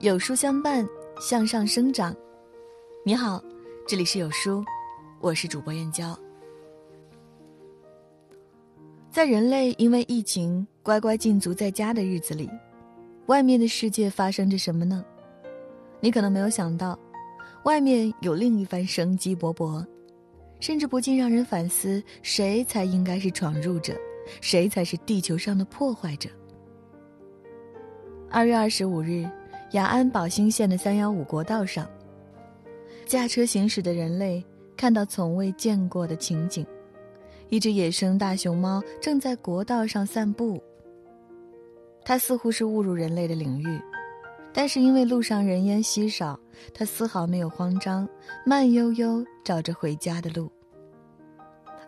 有书相伴，向上生长。你好，这里是有书，我是主播燕娇。在人类因为疫情乖乖禁足在家的日子里，外面的世界发生着什么呢？你可能没有想到，外面有另一番生机勃勃，甚至不禁让人反思：谁才应该是闯入者，谁才是地球上的破坏者？二月二十五日。雅安宝兴县的三幺五国道上，驾车行驶的人类看到从未见过的情景：一只野生大熊猫正在国道上散步。它似乎是误入人类的领域，但是因为路上人烟稀少，它丝毫没有慌张，慢悠悠找着回家的路。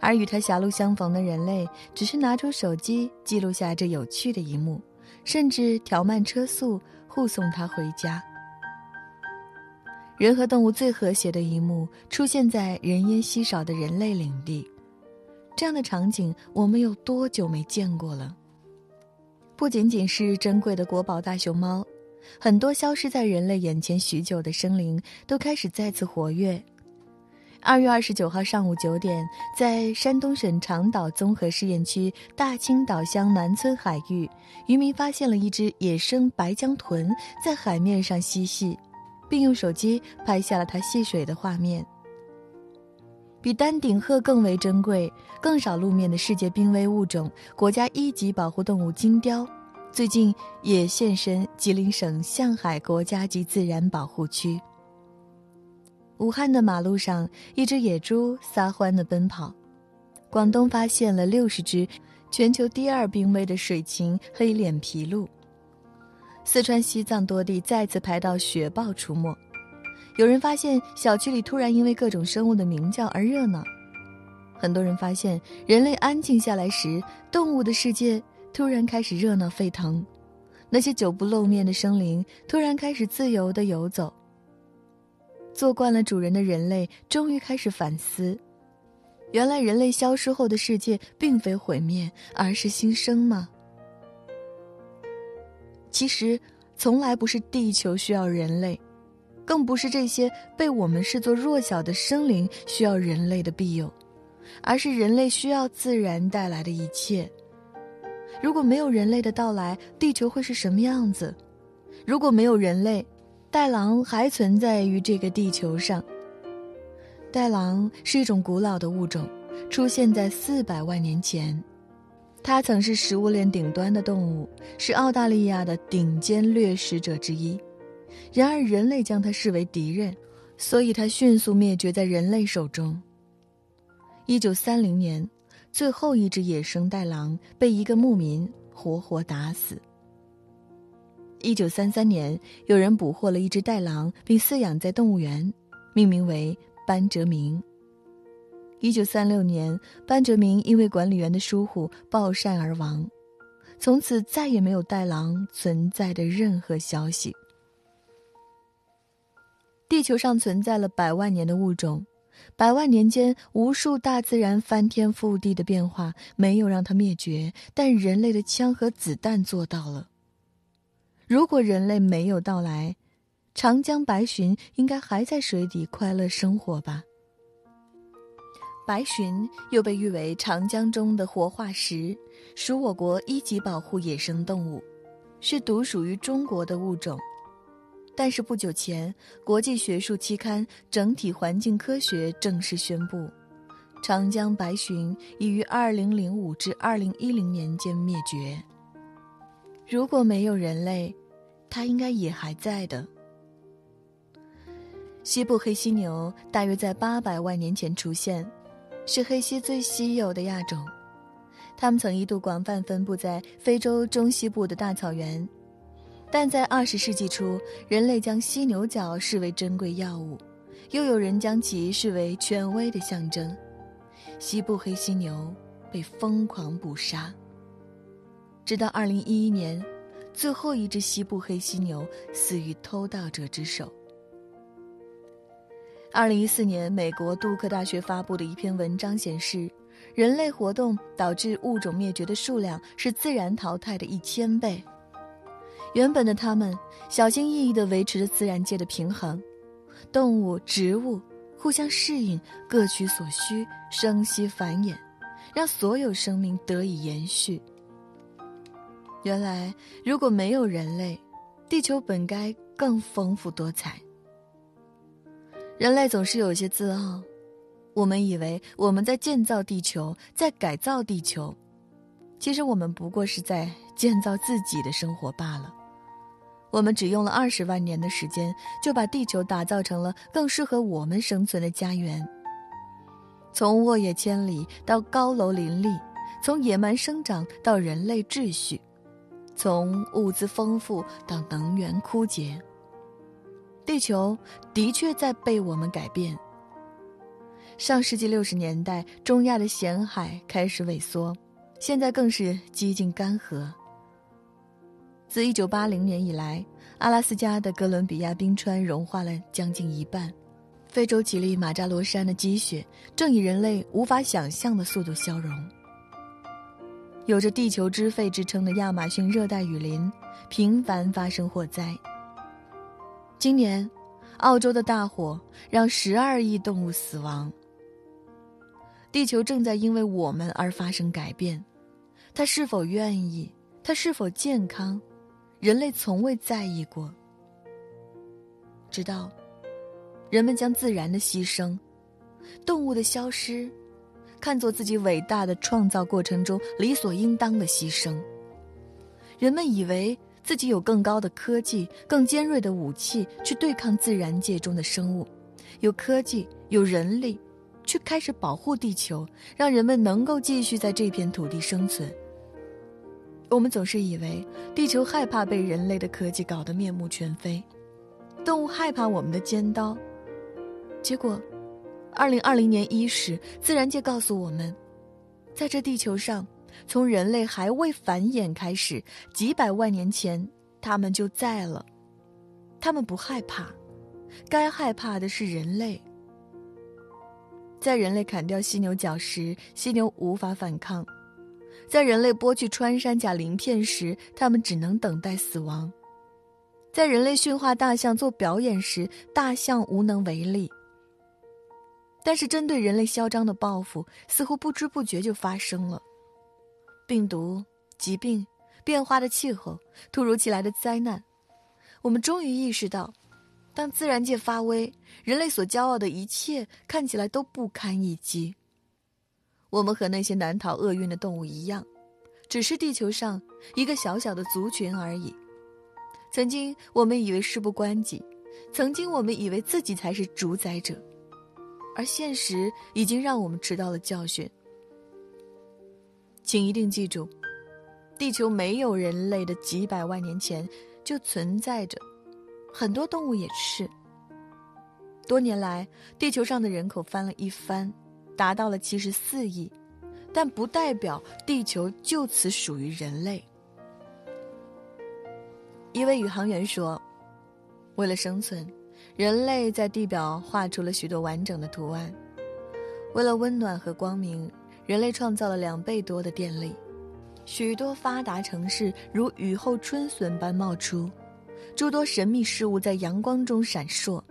而与它狭路相逢的人类，只是拿出手机记录下这有趣的一幕，甚至调慢车速。护送他回家。人和动物最和谐的一幕出现在人烟稀少的人类领地，这样的场景我们有多久没见过了？不仅仅是珍贵的国宝大熊猫，很多消失在人类眼前许久的生灵都开始再次活跃。二月二十九号上午九点，在山东省长岛综合试验区大青岛乡南村海域，渔民发现了一只野生白江豚在海面上嬉戏，并用手机拍下了它戏水的画面。比丹顶鹤更为珍贵、更少露面的世界濒危物种——国家一级保护动物金雕，最近也现身吉林省象海国家级自然保护区。武汉的马路上，一只野猪撒欢的奔跑。广东发现了六十只全球第二濒危的水禽黑脸琵鹭。四川、西藏多地再次拍到雪豹出没。有人发现小区里突然因为各种生物的鸣叫而热闹。很多人发现人类安静下来时，动物的世界突然开始热闹沸腾。那些久不露面的生灵突然开始自由地游走。做惯了主人的人类终于开始反思：原来人类消失后的世界并非毁灭，而是新生吗？其实，从来不是地球需要人类，更不是这些被我们视作弱小的生灵需要人类的庇佑，而是人类需要自然带来的一切。如果没有人类的到来，地球会是什么样子？如果没有人类？袋狼还存在于这个地球上。袋狼是一种古老的物种，出现在四百万年前。它曾是食物链顶端的动物，是澳大利亚的顶尖掠食者之一。然而，人类将它视为敌人，所以它迅速灭绝在人类手中。一九三零年，最后一只野生袋狼被一个牧民活活打死。一九三三年，有人捕获了一只袋狼，并饲养在动物园，命名为班哲明。一九三六年，班哲明因为管理员的疏忽暴晒而亡，从此再也没有袋狼存在的任何消息。地球上存在了百万年的物种，百万年间无数大自然翻天覆地的变化没有让它灭绝，但人类的枪和子弹做到了。如果人类没有到来，长江白鲟应该还在水底快乐生活吧。白鲟又被誉为长江中的活化石，属我国一级保护野生动物，是独属于中国的物种。但是不久前，国际学术期刊《整体环境科学》正式宣布，长江白鲟已于2005至2010年间灭绝。如果没有人类，它应该也还在的。西部黑犀牛大约在八百万年前出现，是黑犀最稀有的亚种。它们曾一度广泛分布在非洲中西部的大草原，但在二十世纪初，人类将犀牛角视为珍贵药物，又有人将其视为权威的象征。西部黑犀牛被疯狂捕杀，直到二零一一年。最后一只西部黑犀牛死于偷盗者之手。二零一四年，美国杜克大学发布的一篇文章显示，人类活动导致物种灭绝的数量是自然淘汰的一千倍。原本的他们小心翼翼地维持着自然界的平衡，动物、植物互相适应，各取所需，生息繁衍，让所有生命得以延续。原来，如果没有人类，地球本该更丰富多彩。人类总是有些自傲，我们以为我们在建造地球，在改造地球，其实我们不过是在建造自己的生活罢了。我们只用了二十万年的时间，就把地球打造成了更适合我们生存的家园。从沃野千里到高楼林立，从野蛮生长到人类秩序，从物资丰富到能源枯竭，地球的确在被我们改变。上世纪六十年代，中亚的咸海开始萎缩，现在更是几近干涸。自一九八零年以来，阿拉斯加的哥伦比亚冰川融化了将近一半，非洲乞力马扎罗山的积雪正以人类无法想象的速度消融。有着“地球之肺”之称的亚马逊热带雨林频繁发生火灾。今年，澳洲的大火让十二亿动物死亡。地球正在因为我们而发生改变，它是否愿意？它是否健康？人类从未在意过，直到人们将自然的牺牲、动物的消失，看作自己伟大的创造过程中理所应当的牺牲。人们以为自己有更高的科技、更尖锐的武器去对抗自然界中的生物，有科技、有人力，去开始保护地球，让人们能够继续在这片土地生存。我们总是以为地球害怕被人类的科技搞得面目全非，动物害怕我们的尖刀。结果，二零二零年伊始，自然界告诉我们，在这地球上，从人类还未繁衍开始，几百万年前，他们就在了。他们不害怕，该害怕的是人类。在人类砍掉犀牛角时，犀牛无法反抗。在人类剥去穿山甲鳞片时，他们只能等待死亡；在人类驯化大象做表演时，大象无能为力。但是，针对人类嚣张的报复，似乎不知不觉就发生了。病毒、疾病、变化的气候、突如其来的灾难，我们终于意识到，当自然界发威，人类所骄傲的一切看起来都不堪一击。我们和那些难逃厄运的动物一样，只是地球上一个小小的族群而已。曾经我们以为事不关己，曾经我们以为自己才是主宰者，而现实已经让我们吃到了教训。请一定记住，地球没有人类的几百万年前就存在着，很多动物也是。多年来，地球上的人口翻了一番。达到了七十四亿，但不代表地球就此属于人类。一位宇航员说：“为了生存，人类在地表画出了许多完整的图案。为了温暖和光明，人类创造了两倍多的电力。许多发达城市如雨后春笋般冒出，诸多神秘事物在阳光中闪烁。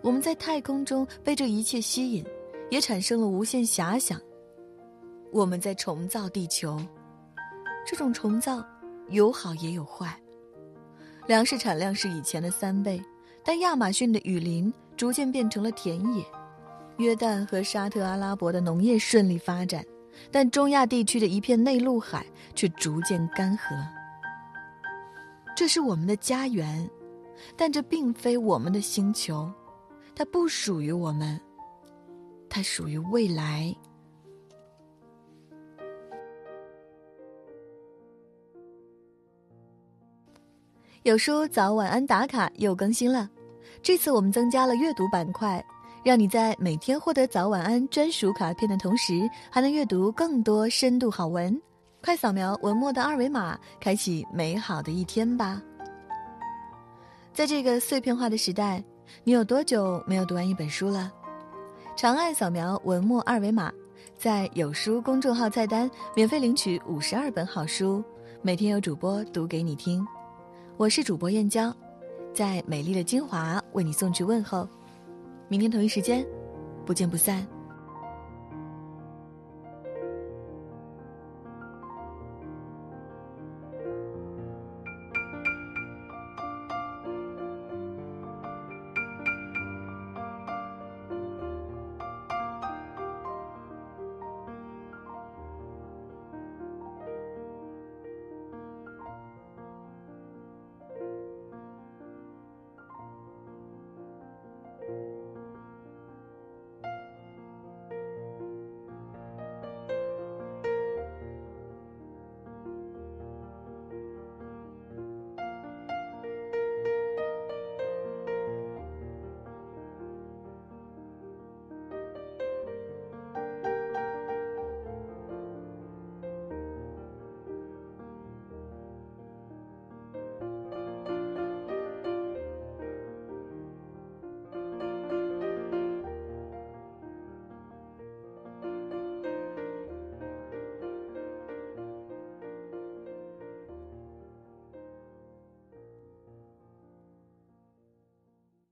我们在太空中被这一切吸引。”也产生了无限遐想。我们在重造地球，这种重造有好也有坏。粮食产量是以前的三倍，但亚马逊的雨林逐渐变成了田野。约旦和沙特阿拉伯的农业顺利发展，但中亚地区的一片内陆海却逐渐干涸。这是我们的家园，但这并非我们的星球，它不属于我们。它属于未来。有书早晚安打卡又更新了，这次我们增加了阅读板块，让你在每天获得早晚安专属卡片的同时，还能阅读更多深度好文。快扫描文末的二维码，开启美好的一天吧！在这个碎片化的时代，你有多久没有读完一本书了？长按扫描文末二维码，在有书公众号菜单免费领取五十二本好书，每天有主播读给你听。我是主播燕娇，在美丽的金华为你送去问候。明天同一时间，不见不散。